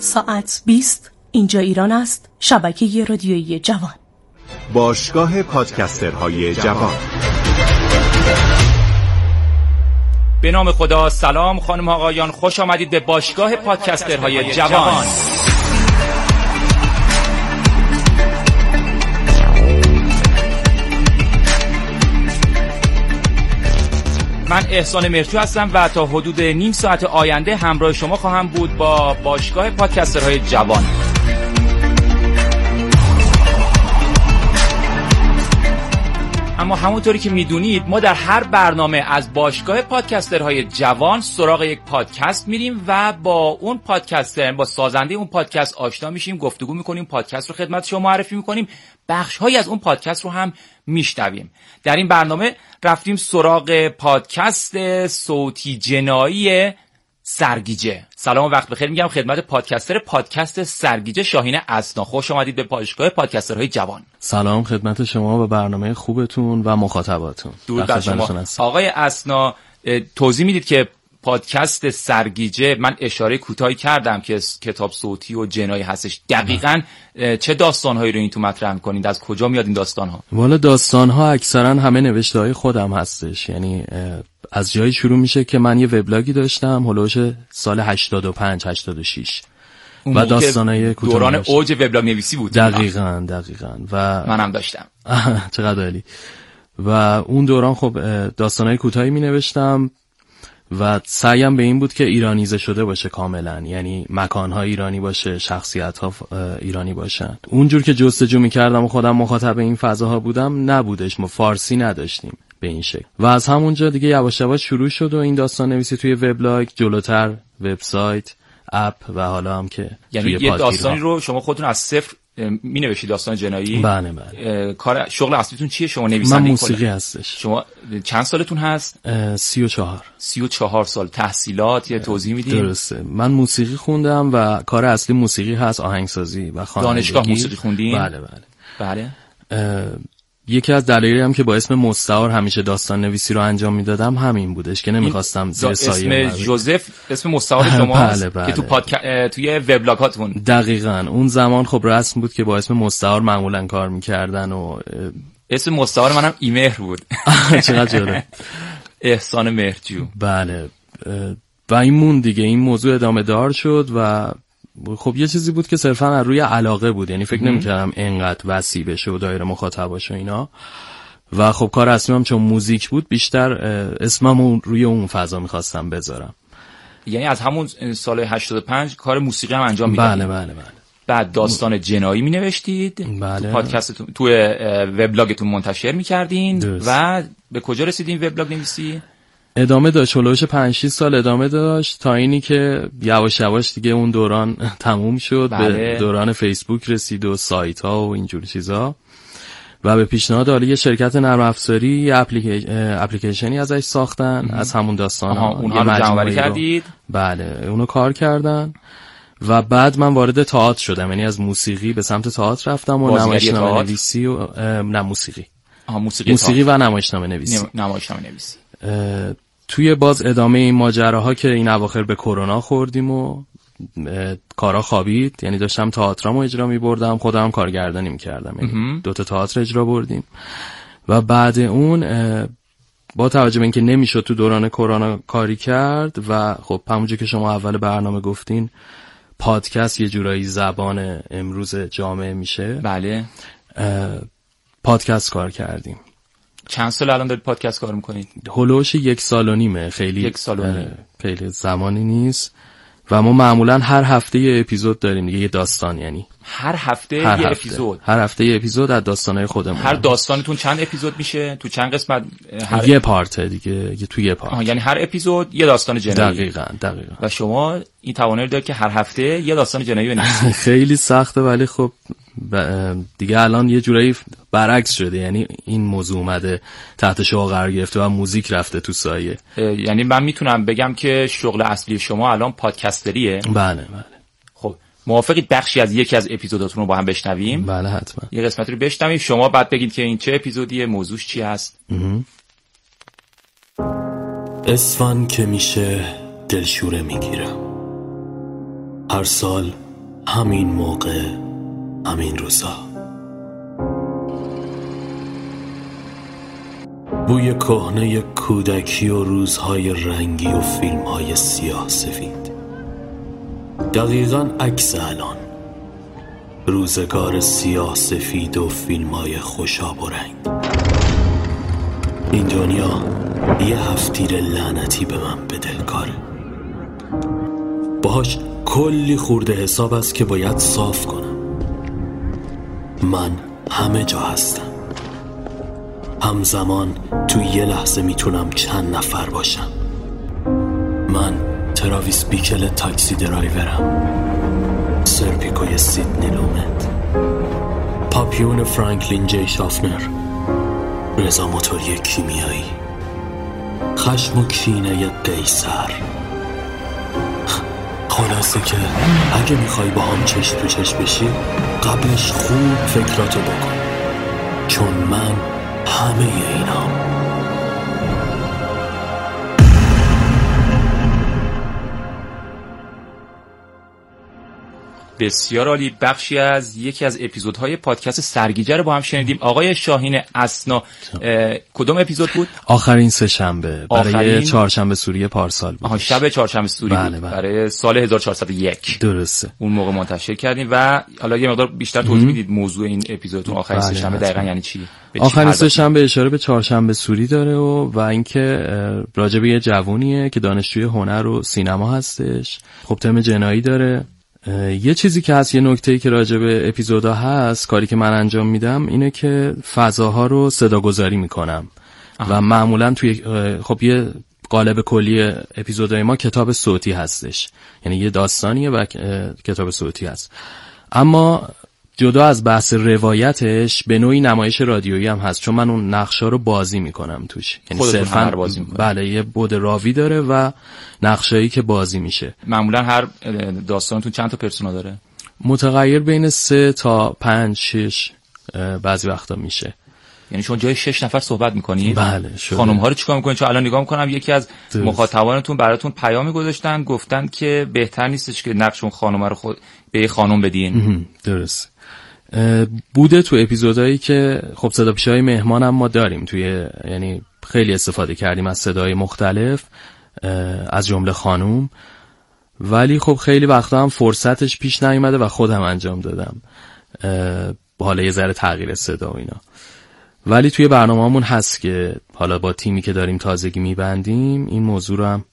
ساعت 20 اینجا ایران است. شبکه رادیویی جوان. باشگاه پادکسترهای جوان. به نام خدا سلام خانم آقایان. خوش آمدید به باشگاه پادکسترهای جوان. من احسان مرچو هستم و تا حدود نیم ساعت آینده همراه شما خواهم بود با باشگاه پادکسترهای جوان. اما همونطوری که می‌دونید ما در هر برنامه از باشگاه پادکسترهای جوان سراغ یک پادکست میریم و با اون پادکستر با سازنده اون پادکست آشنا میشیم گفتگو می‌کنیم پادکست رو خدمت شما معرفی می‌کنیم. بخش هایی از اون پادکست رو هم میشنویم. در این برنامه رفتیم سراغ پادکست صوتی جنایی سرگیجه. سلام و وقت بخیر. میگم خدمت پادکستر پادکست سرگیجه شاهین اسنا. خوش آمدید به پاشگاه پادکسترهای جوان. سلام خدمت شما و برنامه خوبتون و مخاطباتون. دور بر شما. آقای اسنا توضیح می‌دید که پادکست سرگیجه من اشاره کوتاهی کردم که کتاب صوتی و جنایی هستش. دقیقا چه داستانهایی رو این تو مطرح می‌کنید؟ از کجا میاد این داستانها؟ والا داستانها اکثرا همه نوشته های خودم هستش. یعنی از جایی شروع میشه که من یه وبلاگی داشتم هلوش سال 85 86 و داستانای دوران اوج وبلاگ نویسی بود. دقیقا دقیقا. و منم داشتم. چقدر عالی. و اون دوران خب داستانای کوتاهی می نوشتم. و سعیم به این بود که ایرانیزه شده باشه کاملا. یعنی مکانها ایرانی باشه شخصیت ها ایرانی باشن. اونجور که جستجو می‌کردم و خودم مخاطب این فضاها بودم نبودش. ما فارسی نداشتیم به این شکل. و از همونجا دیگه یواش یواش شروع شد و این داستان نویسی توی وبلاگ جلوتر وبسایت. اپ و حالا هم که یعنی یه داستانی رو شما خودتون از صفر می نوشید داستان جنایی؟ بله بله. کار شغل اصلیتون چیه؟ شما نویسنده من موسیقی هستش. شما چند سالتون هست؟ سی و چهار. سی و چهار سال. تحصیلات یه توضیح میدین؟ درسته. من موسیقی خوندم و کار اصلی موسیقی هست آهنگسازی و خوانندگی. دانشگاه موسیقی خوندین؟ بله بله. بله. یکی از دلایلی هم که با اسم مستعار همیشه داستان نویسی رو انجام می‌دادم همین بودش که نمی‌خواستم زیر سایه اسم جوزف اسم مستعار شما بله بله. که تو پادک... توی وبلاگاتون دقیقا. اون زمان خب رسم بود که با اسم مستعار معمولا کار می‌کردن و اسم مستعار منم ایمهر بود. چقدر جالب. احسان مهرجو. بله و این مون دیگه. این موضوع ادامه دار شد و خب یه چیزی بود که صرفا از روی علاقه بود. یعنی فکر نمی‌کردم انقدر وسیع بشه و دایره مخاطباش و اینا. و خب کار اصلی هم چون موزیک بود بیشتر اسمم روی اون فضا می‌خواستم بذارم. یعنی از همون سال 85 کار موسیقی هم انجام می‌دادید بله بله بله. بعد داستان جنایی می نوشتید بله. تو پادکستتون تو وبلاگتون منتشر می کردین و به کجا رسیدین وبلاگ نویسی؟ ادامه داشت هلوش 5 6 سال ادامه داشت تا اینی که یواش یواش دیگه اون دوران تموم شد بله. به دوران فیسبوک رسید و سایت ها و اینجور چیزا. و به پیشنهاد حالا یه شرکت نرم افزاری اپلیکیشنی ازش ساختن از همون داستان ها. اونها رو جمع کردید؟ بله اونو کار کردن. و بعد من وارد تئاتر شدم یعنی از موسیقی به سمت تئاتر رفتم و نمایشنامه نویسی و نه موسیقی. موسیقی, موسیقی و نمایشنامه نویسی. نمایشنامه نویسی. توی باز ادامه این ماجراها که این اواخر به کرونا خوردیم و کارا خوابید یعنی داشتم تئاترامو اجرا می بردم خودم کارگردانی می کردم یعنی دو تا تئاتر اجرا بردیم. و بعد اون با توجه به اینکه نمی‌شد تو دوران کرونا کاری کرد و خب همونجور که شما اول برنامه گفتین پادکست یه جورایی زبان امروز جامعه میشه. بله. پادکست کار کردیم. چند سال الان دارید پادکست کار می‌کنید؟ هلوش یک سال و نیمه. خیلی یک سال و نیم. خیلی زمانی نیست. و ما معمولا هر هفته یه اپیزود داریم دیگه یه داستان یعنی. هر هفته هر یه هفته. اپیزود. هر هفته یه اپیزود از داستانهای خودمون. هر داستانتون چند اپیزود میشه؟ تو چند قسمت؟ هر یه پارته دیگه یه تو یه پارت. آه، یعنی هر اپیزود یه داستان جنایی. دقیقا دقیقا. و شما این توانایی دارید که هر هفته یه داستان جنایی بنویسید. خیلی سخته ولی خب دیگه الان یه جورایی برعکس شده. یعنی این موضوع اومده تحت شعا قرار گرفته و موزیک رفته تو سایه. یعنی من می‌تونم بگم که شغل اصلی شما الان پادکستریه؟ بله بله. خب موافقید بخشی از یکی از اپیزوداتون رو با هم بشنویم؟ بله حتما. یه قسمت رو بشنویم. شما بعد بگید که این چه اپیزودیه موضوعش چی هست؟ اسفن که میشه دلشوره می‌گیرم. هر سال همین موقع همین روزا بوی کهنه کودکی و روزهای رنگی و فیلمهای سیاه سفید. دقیقا عکس الان. روزگار سیاه سفید و فیلمهای خوشاب و رنگ. این دنیا یه هفتیر لعنتی به من به دل کاره باهاش کلی خورده حساب است که باید صاف کنم. من همه جا هستم. همزمان تو یه لحظه می‌تونم چند نفر باشم. من تراویس بیکل Taxi Driver م. سرپیکوی سیدنی لومت. پاپیون فرانکلین جی شافنر. رضا موتوری کیمیایی. خشم و کینه قیصر. خلاصه که اگه می‌خوای باهام چشم تو چشم بشی قبلش خوب فکراتو بکن. چون من همه اینام بسیار عالی. بخشی از یکی از اپیزودهای پادکست سرگیجه رو با هم شنیدیم. آقای شاهین اسنا کدوم اپیزود بود؟ آخرین سه شنبه. برای آخرین- چهارشنبه سوری پارسال بود. شب چهارشنبه سوری بله، بود. بله. برای سال 1401 درسته. اون موقع منتشر کردیم و حالا یه مقدار بیشتر توضیح می‌دید موضوع این اپیزودتون آخرین بله، سه شنبه. دقیقا یعنی چی؟ آخرین سه؟ شنبه اشاره به چهارشنبه سوری داره و و اینکه اه، راجع به یه جوونیه که دانشجوی هنر و سینما هستش. خب تم جنایی داره. یه چیزی که هست یه نکته که راجع به اپیزودا هست کاری که من انجام میدم اینه که فضاها رو صداگذاری می‌کنم. و معمولا توی خب یه قالب کلی اپیزودهای ما کتاب صوتی هستش. یعنی یه داستانیه و کتاب صوتی هست. اما جدا از بحث روایتش به نوعی نمایش رادیویی هم هست چون من اون نقشا رو بازی می‌کنم توش. یعنی صرفاً- بازی می‌کنید. بله یه بود راوی داره و نقشایی که بازی میشه. معمولا هر داستانتون چند تا پرسونا داره؟ متغیر بین سه تا پنج شش بعضی وقتا میشه. یعنی شما جای شش نفر صحبت می‌کنید بله، شده. خانم ها رو چیکار می‌کنید چون الان نگاه می‌کنم یکی از. مخاطبانتون براتون پیامی گذاشتن گفتن که بهتر نیستش که نقش اون خانم رو خود به یه خانم بدین. درست بوده تو اپیزودهایی که خب صدا های مهمان هم ما داریم. توی یعنی خیلی استفاده کردیم از صدای مختلف از جمله خانوم. ولی خب خیلی وقتا هم فرصتش پیش نیومده و خودم انجام دادم. حالا یه ذره تغییر صدا و اینا. ولی توی برنامه‌مون هست که حالا با تیمی که داریم تازگی میبندیم این موضوع رو هم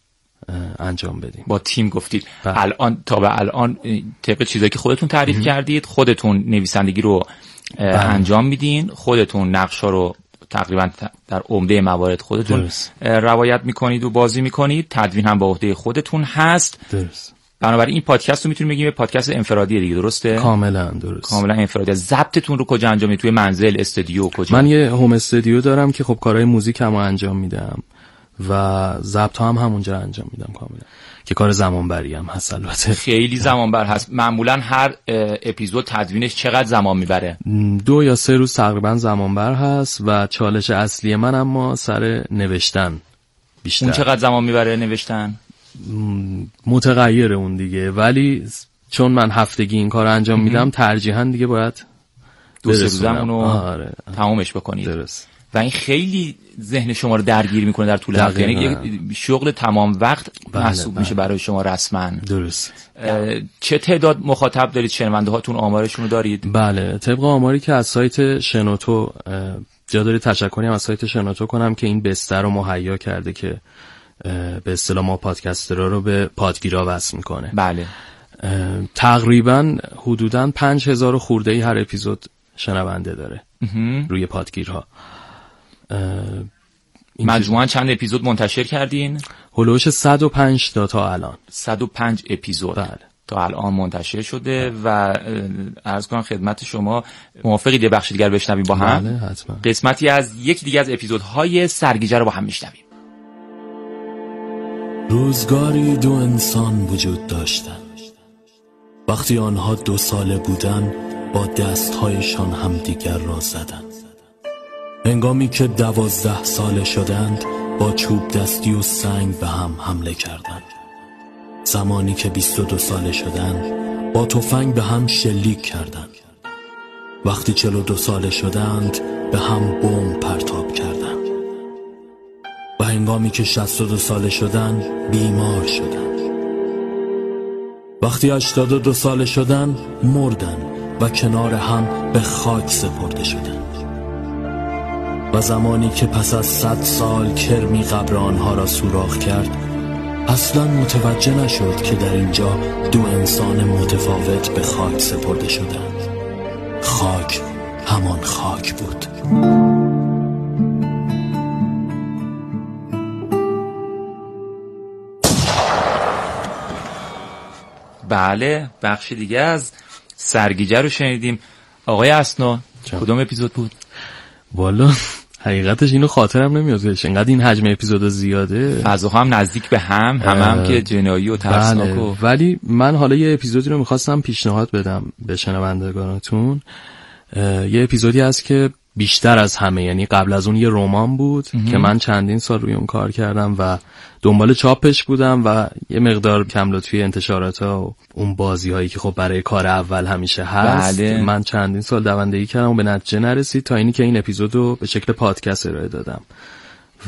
انجام بدیم. با تیم گفتید. بله. الان تا به الان طبق چیزایی که خودتون تعریف کردید خودتون نویسندگی رو بله. انجام میدین. خودتون نقش رو تقریبا در عمده موارد خودتون درست. روایت می‌کنید و بازی می‌کنید. تدوین هم به عهده خودتون هست. درست. بنابراین این پادکست رو می‌تونیم بگیم پادکست انفرادی دیگه درسته؟ کاملا درست. کاملا انفرادی. ضبطتون رو کجا انجام می‌دید توی منزل استودیو کجا؟ من یه هوم استودیو دارم که خب کارهای موزیک هم انجام میدم و ضبط هم همونجا انجام میدم کاملا. که کار زمان بری هم هست البته. خیلی زمان بر هست. معمولا هر اپیزود تدوینش چقدر زمان می‌بره؟ دو یا سه روز تقریبا زمان بر هست و چالش اصلی من اما سر نوشتن بیشتر. اون چقدر زمان می‌بره نوشتن؟ متغیر اون دیگه. ولی چون من هفتگی این کار انجام میدم ترجیحاً دیگه باید دو سه آره. تمامش بکنید. درست. و این خیلی ذهن شما رو درگیر می‌کنه در طول هفته یعنی شغل تمام وقت بله، محسوب بله. میشه برای شما رسما. درست. چه تعداد مخاطب دارید؟ شنونده هاتون آمارشون رو دارید؟ بله. طبق آماری که از سایت شنوتو جا داره تشکری هم از سایت شنوتو کنم که این بستر رو مهیا کرده که به اصطلاح ما پادکسترها رو به پادگیرا وصل می‌کنه. بله. تقریبا حدودا پنج هزار خورده ای هر اپیزود شنونده داره روی پادگیرها. مجموعا چند اپیزود منتشر کردین؟ هلوش 105 تا تا الان. 105 اپیزود. بله. تا الان منتشر شده و عرض کنم خدمت شما موافقید یه بخش دیگر بشنویم با هم؟ بله حتما. قسمتی از یک دیگه از اپیزودهای سرگیجه رو با هم میشنویم. روزگاری دو انسان وجود داشتند. وقتی آنها دو ساله بودند با دستهایشان همدیگر را زدند. هنگامی که دوازده ساله شدند با چوب دستی و سنگ به هم حمله کردند. زمانی که بیست و دو ساله شدند با تفنگ به هم شلیک کردند. وقتی چلو دو ساله شدند به هم بمب پرتاب کردند. و هنگامی که شست و دو ساله شدن بیمار شدند وقتی هشتاد و دو ساله شدن مردن و کنار هم به خاک سپرده شدند و زمانی که پس از صد سال کرمی قبر آنها را سوراخ کرد اصلا متوجه نشد که در اینجا دو انسان متفاوت به خاک سپرده شدند. خاک همان خاک بود. بله بخش دیگه از سرگیجه رو شنیدیم. آقای اسنا کدوم اپیزود بود؟ والا حقیقتش اینو خاطرم نمیادش انقدر این حجم اپیزود زیاده. فضاها هم نزدیک به هم هم هم که جنایی و ترسناک بله. و ولی من حالا یه اپیزودی رو می‌خواستم پیشنهاد بدم به شنوندگانتون. یه اپیزودی هست که بیشتر از همه. یعنی قبل از اون یه رمان بود که من چندین سال روی اون کار کردم و دنبال چاپش بودم و یه مقدار کم لطفی انتشارات ها و اون بازی هایی که خب برای کار اول همیشه هست. بله. من چندین سال دوندگی کردم و به نتیجه نرسید تا اینی که این اپیزود رو به شکل پادکست ارائه دادم.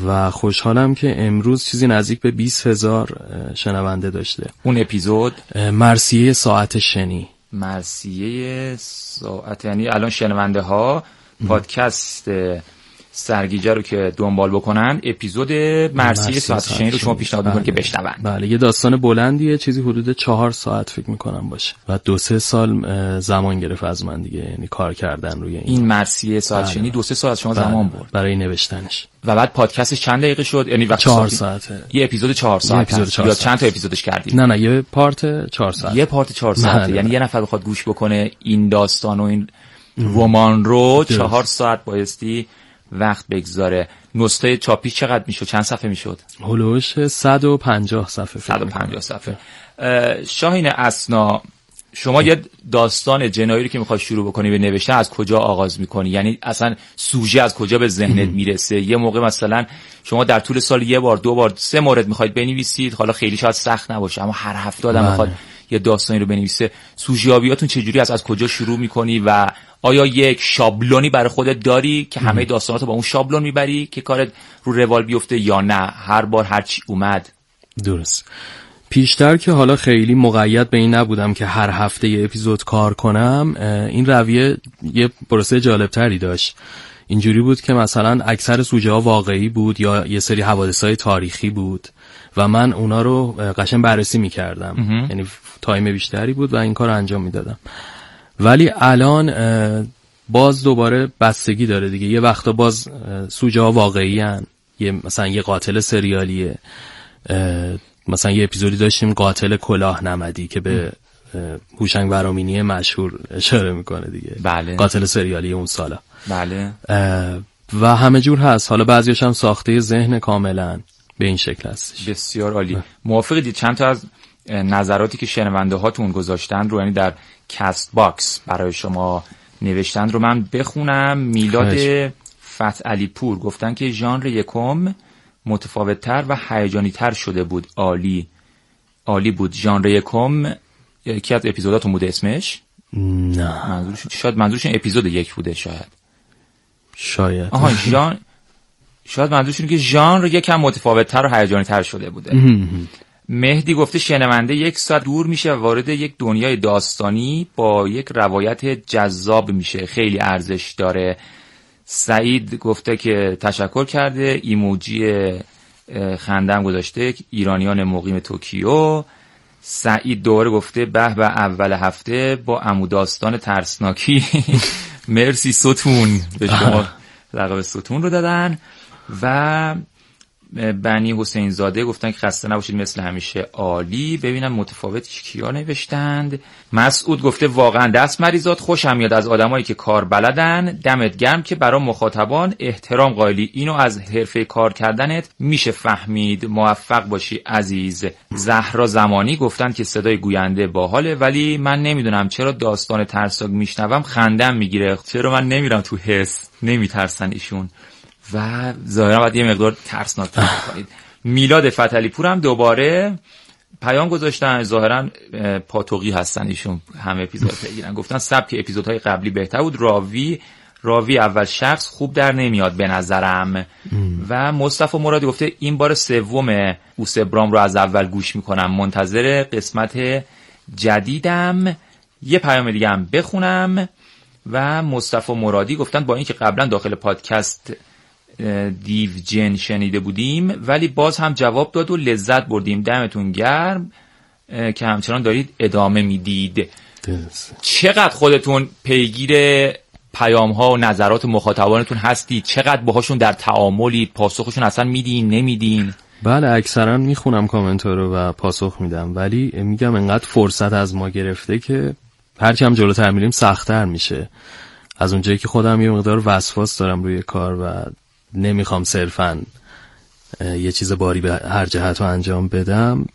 و خوشحالم که امروز چیزی نزدیک به 20 هزار شنونده داشته. اون اپیزود؟ مرسیه ساعت شنی. مرسیه ساعت یعنی الان شنونده ها پادکست سرگیجه رو که دنبال بکنن اپیزود مرسیه ساعت شنی رو شما پیشنهاد می‌کنید که بله. بشنون بله یه داستان بلندیه چیزی حدود چهار ساعت فکر می‌کنم باشه. و دو سه سال زمان گرفت از من دیگه یعنی کار کردن روی این, این مرسیه ساعت بله. شنی دو سه ساعت شما بله، زمان برد. برای نوشتنش. و بعد پادکستش چند دقیقه شد؟ یعنی وقتی چهار ساعته یه اپیزود چهار ساعت اپیزود. چهار یا ساعت. چند تا اپیزودش کردی؟ نه نه یه پارت چهار ساعت. یه پارت چهار ساعته. بله، یعنی بله. یه نفر بخواد گوش بکنه این داستان و این رمان رو چهار ساعت بایستی وقت بگذاره. نسخه چاپی چقدر می‌شد؟ چند صفحه می‌شد؟ هلوش 150 صفحه فکر می‌کنم. 150 صفحه. اه، شاهین اسنا شما یه داستان جنایی رو که می‌خوای شروع بکنی به نوشتن از کجا آغاز می‌کنی؟ یعنی اصلا سوژه از کجا به ذهنت می‌رسه؟ یه موقع مثلا شما در طول سال یه بار دو بار سه مورد می‌خواید بنویسید حالا خیلی شاید سخت نباشه اما هر هفته آدم بله. می‌خواد یه داستانی رو بنویسه. سوژیابیاتون چجوری از از کجا شروع می‌کنی؟ و آیا یک شابلونی برای خودت داری که همه داستاناتو با اون شابلون می‌بری که کارت رو روال بیفته یا نه؟ هر بار هر چی اومد. درست. پیشتر که حالا خیلی مقید به این نبودم که هر هفته یه اپیزود کار کنم این رویه یه پروسه جالبتری داشت. اینجوری بود که مثلا اکثر سوژه ها واقعی بود یا یه سری حوادث های تاریخی بود. و من اونا رو اه، قشنگ بررسی می‌کردم. یعنی تایم بیشتری بود و این کار رو انجام می‌دادم. ولی الان باز دوباره بستگی داره دیگه. یه وقتا باز سوژه ها واقعی هن. یه مثلا یه قاتل سریالیه. مثلا یه اپیزودی داشتیم قاتل کلاه نمدی که به هوشنگ ورامینی مشهور اشاره می‌کنه دیگه. بله. قاتل سریالی اون سالا. بله. و همه جور هست. حالا بعضیش هم ساخته ذهن کاملا. به این شکل هستش. بسیار عالی. موافقید چند تا از نظراتی که شنونده هاتون گذاشتن رو یعنی در Castbox برای شما نوشتن رو من بخونم. میلاد فتحعلی پور گفتن که ژانر یکم متفاوتتر و هیجانی تر شده بود. عالی. عالی بود. ژانر یکم یکی از اپیزوداتون بوده اسمش؟ نه. منظورش شاید منظورشون اپیزود یک بوده شاید. شاید. آها ژان شاید منظورشون اینه که ژانر یکم متفاوتتر و هیجانی تر شده بوده. مهدی گفته شنونده یک ساعت دور میشه و وارد یک دنیای داستانی با یک روایت جذاب میشه. خیلی ارزش داره. سعید گفته که تشکر کرده. ایموجی خندم گذاشته. ایرانیان مقیم توکیو. سعید دوباره گفته به به اول هفته با عمو داستان ترسناکی. مرسی ستون. به شما لقب ستون رو دادن. و بنی حسین زاده گفتن که خسته نباشید مثل همیشه عالی. ببینم متفاوتش کیا نوشتند. مسعود گفته واقعا دست مریضات خوشم میاد از آدمایی که کار بلدن. دمت گرم که برای مخاطبان احترام قائلی. اینو از حرفه کار کردنت میشه فهمید. موفق باشی عزیز. زهرا زمانی گفتن که صدای گوینده باحاله ولی من نمی‌دونم چرا داستان ترسناک میشنوم. خندم می‌گیره. چرا من نمیرم تو حس؟ نمیترسن ایشون. و ظاهرا باید یه مقدار ترسناک کنید. میلاد فتلی پور هم دوباره پیام گذاشتن. ظاهرا اه، پاتوقی هستن. ایشون همه اپیزود بگیرن. گفتن سبک اپیزودهای قبلی بهتر بود. راوی راوی اول شخص خوب در نمیاد به نظرم. و مصطفی مرادی گفته این بار سوم اوسبرام رو از اول گوش می‌کنم. منتظر قسمت جدیدم. یه پیام دیگه هم بخونم. و مصطفی مرادی گفتن با اینکه قبلا داخل پادکست دیو جن شنیده بودیم ولی باز هم جواب داد و لذت بردیم. دمتون گرم که همچنان دارید ادامه می‌دید. چقدر خودتون پیگیر پیام ها و نظرات مخاطبانتون هستید؟ چقدر باهاشون در تعاملید؟ پاسخشون اصلا میدین نمیدین؟ بله اکثرا می‌خونم کامنت رو و پاسخ میدم ولی میگم انقدر فرصت از ما گرفته که هرچی هم جلوتر میریم سختتر میشه. از اونجایی که خودم یه مقدار وسواس دارم روی کار و نمی‌خوام صرفا یه چیز باری به هر جهت رو انجام بدم.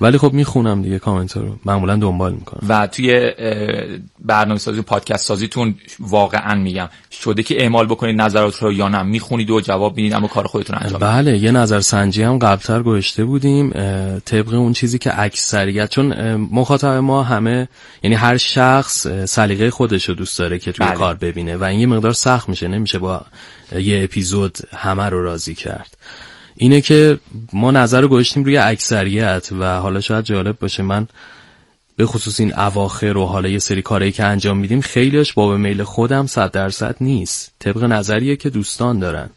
ولی خب می‌خونم دیگه کامنت رو. معمولا دنبال می‌کنم. و توی برنامه سازی پادکست سازیتون واقعا میگم. شده که اعمال بکنید نظرات رو یا نه. می‌خونید و جواب می‌دید اما کار خودتون انجام بله یه نظر سنجی هم قبلتر گذاشته بودیم طبق اون چیزی که اکثریت چون مخاطب ما همه یعنی هر شخص سلیقه خودش رو دوست داره که توی بله. کار ببینه و این یه مقدار سخت میشه. نمیشه با یه اپیزود همه رو راضی کرد. اینه که ما نظر رو گذاشتیم روی اکثریت و حالا شاید جالب باشه من به خصوص این اواخر و حالا یه سری کارهایی که انجام میدیم خیلیش باب میل خودم صد درصد نیست. طبق نظریه که دوستان دارن.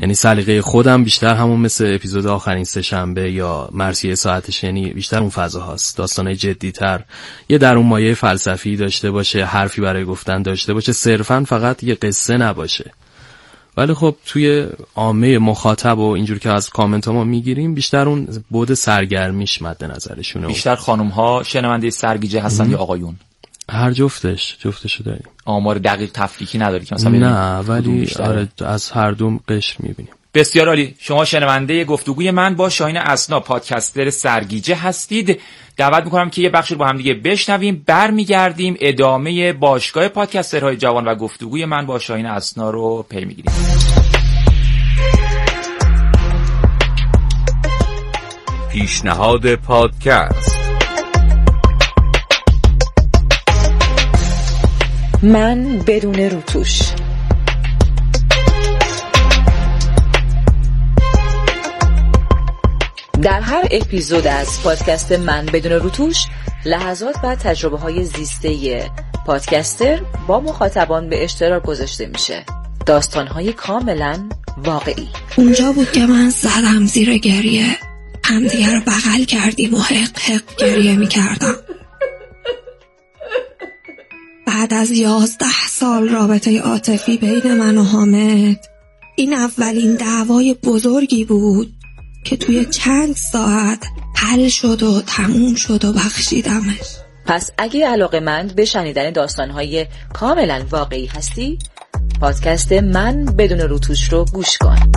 یعنی سلیقه خودم بیشتر همون مثل اپیزود آخرین سهشنبه یا مرسیه ساعت شنی بیشتر اون فضا هاست. داستانه جدیتر. یه در اون مایه فلسفی داشته باشه حرفی برای گفتن داشته باشه. صرفا فقط یه قصه نباشه. ولی خب توی عامه مخاطب و اینجور که از کامنت ها ما می‌گیریم بیشتر اون بود سرگرمیش مد نظرشونه بیشتر خانم ها شنونده سرگیجه هستن یا آقایون؟ هر جفتش جفتشو داریم. آمار دقیق تفکیکی نداری که مثلا نه ولی. آره از هر دوم قشر می‌بینیم. بسیار عالی. شما شنونده گفتگوی من با شاهین اسنا پادکستر سرگیجه هستید. دعوت می‌کنم که یه بخشی رو با هم دیگه بشنویم. برمیگردیم ادامه باشگاه پادکسترهای جوان و گفتگوی من با شاهین اسنا رو پی می‌گیریم. پیشنهاد پادکست. من بدون روتوش. در هر اپیزود از پادکست من بدون روتوش لحظات و تجربه های زیسته پادکستر با مخاطبان به اشتراک گذاشته میشه. داستان های کاملا واقعی. اونجا بود که من زدم زیر گریه. همدیگه رو بغل کردیم و حق حق گریه می‌کردم. بعد از یازده سال رابطه عاطفی بین من و حامد این اولین دعوای بزرگی بود. که توی چند ساعت حل شد و تموم شد و بخشیدمش. پس اگه علاقه مند به شنیدن داستانهای کاملا واقعی هستی پادکست من بدون روتوش رو گوش کن.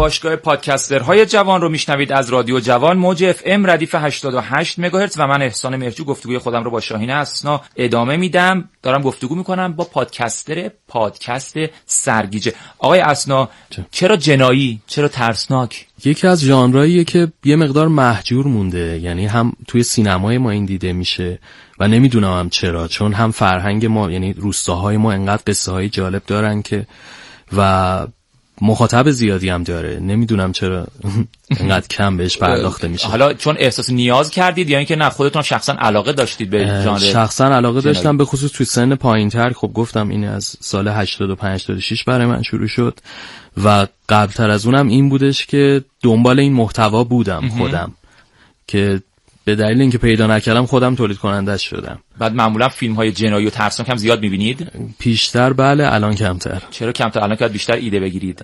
باشگاه پادکسترهای جوان رو میشنوید از رادیو جوان. موج اف ام ردیف 88 مگاهرتز و من احسان مهرجو گفتگوی خودم رو با شاهین اسنا ادامه میدم. دارم گفتگو می‌کنم با پادکستر پادکست سرگیجه. آقای اسنا چرا جنایی؟ چرا ترسناک؟ یکی از ژانرهاییه که یه مقدار محجور مونده. یعنی هم توی سینمای ما این دیده میشه و نمی‌دونم هم چرا چون هم فرهنگ ما یعنی روستاهای ما انقدر قصه های جالب دارن که و مخاطب زیادی هم داره. نمی‌دونم چرا انقدر کم بهش پرداخته میشه. حالا چون احساس نیاز کردید یا اینکه نه خودتون شخصا علاقه داشتید به ژانر شخصا علاقه. داشتم به خصوص توی سن پایین تر خب گفتم این از سال 85 86 برای من شروع شد و قبلتر از اونم این بودش که دنبال این محتوا بودم خودم. که به دلیل اینکه پیدا نکردم خودم تولید کنندش شدم. بعد معمولا فیلم های جنایی و ترسناک هم زیاد می‌بینید؟ پیشتر بله الان کمتر. چرا کمتر؟ الان که بیشتر ایده بگیرید.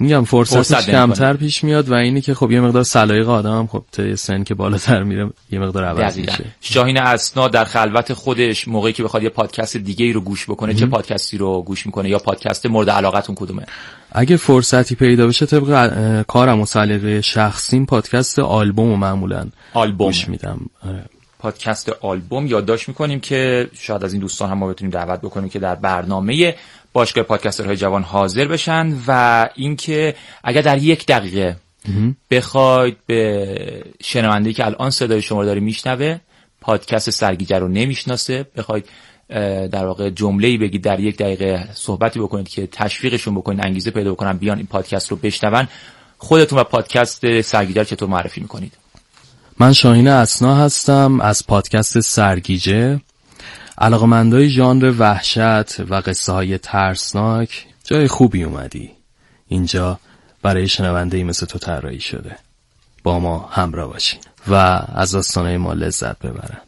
میگم فرصتش. کمتر پیش میاد و اینی که خب یه مقدار سلایق آدم خب تا سن که بالاتر میره یه مقدار عوض دقیقاً. میشه شاهین اسنا در خلوت خودش موقعی که بخواد یه پادکست دیگه ای رو گوش بکنه چه پادکستی رو گوش می‌کنه یا پادکست مورد علاقتون کدومه اگه فرصتی پیدا بشه طبق کارم و سلیقه شخصیم پادکست آلبوم و معمولا آلبوم گوش میدم آره. پادکست آلبوم یادداشت می‌کنیم که شاید از این دوستان هم ما بتونیم دعوت بکنیم که در برنامه باشگاه پادکسترهای جوان حاضر بشن و اینکه اگر در یک دقیقه بخواید به شنونده که الان صدای شما رو داره میشنوه پادکست سرگیجه رو نمی‌شناسه بخواید در واقع جمله‌ای بگید در یک دقیقه صحبتی بکنید که تشویقشون بکنید انگیزه پیدا بکنن بیان این پادکست رو بشنون خودتون و پادکست سرگیجه چطور معرفی می‌کنید؟ من شاهین اسنا هستم از پادکست سرگیجه. علاقمندای ژانر وحشت و قصه های ترسناک جای خوبی اومدی. اینجا برای شنونده ای مثل تو طراحی شده. با ما همراه باشین و از داستانهای ما لذت ببرن.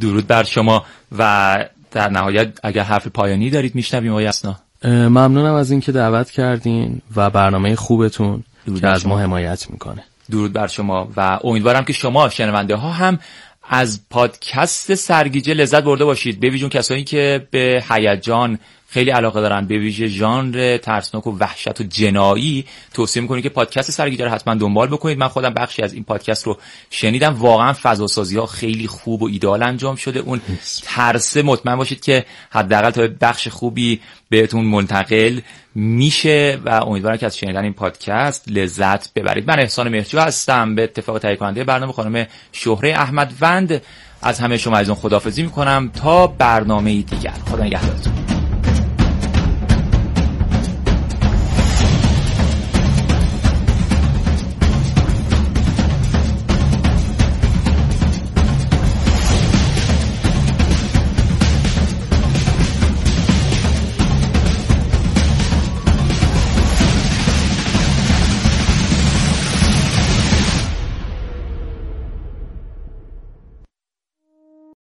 درود بر شما و در نهایت اگر حرف پایانی دارید میشنویم آقای اسنا. ممنونم از اینکه دعوت کردین و برنامه خوبتون که از ما حمایت می‌کنه. درود بر شما و امیدوارم که شما شنونده ها هم از پادکست سرگیجه لذت برده باشید. به ویژون کسایی که به هیجان خیلی علاقه دارن به ویژه ژانر ترسناک و وحشت و جنایی توصیه می‌کنید که پادکست سرگیجه رو حتما دنبال بکنید. من خودم بخشی از این پادکست رو شنیدم. واقعا فضا سازی ها خیلی خوب و ایدال انجام شده. اون ترسه مطمئن باشید که حداقل تا بخش خوبی بهتون منتقل میشه و امیدوارم که از شنیدن این پادکست لذت ببرید. من احسان مهرجو هستم. به اتفاق تهیه کننده برنامه خانم شهره احمد وند. از همه شما از اون خدافزی می‌کنم. تا برنامه دیگر. خدا نگهدارتون.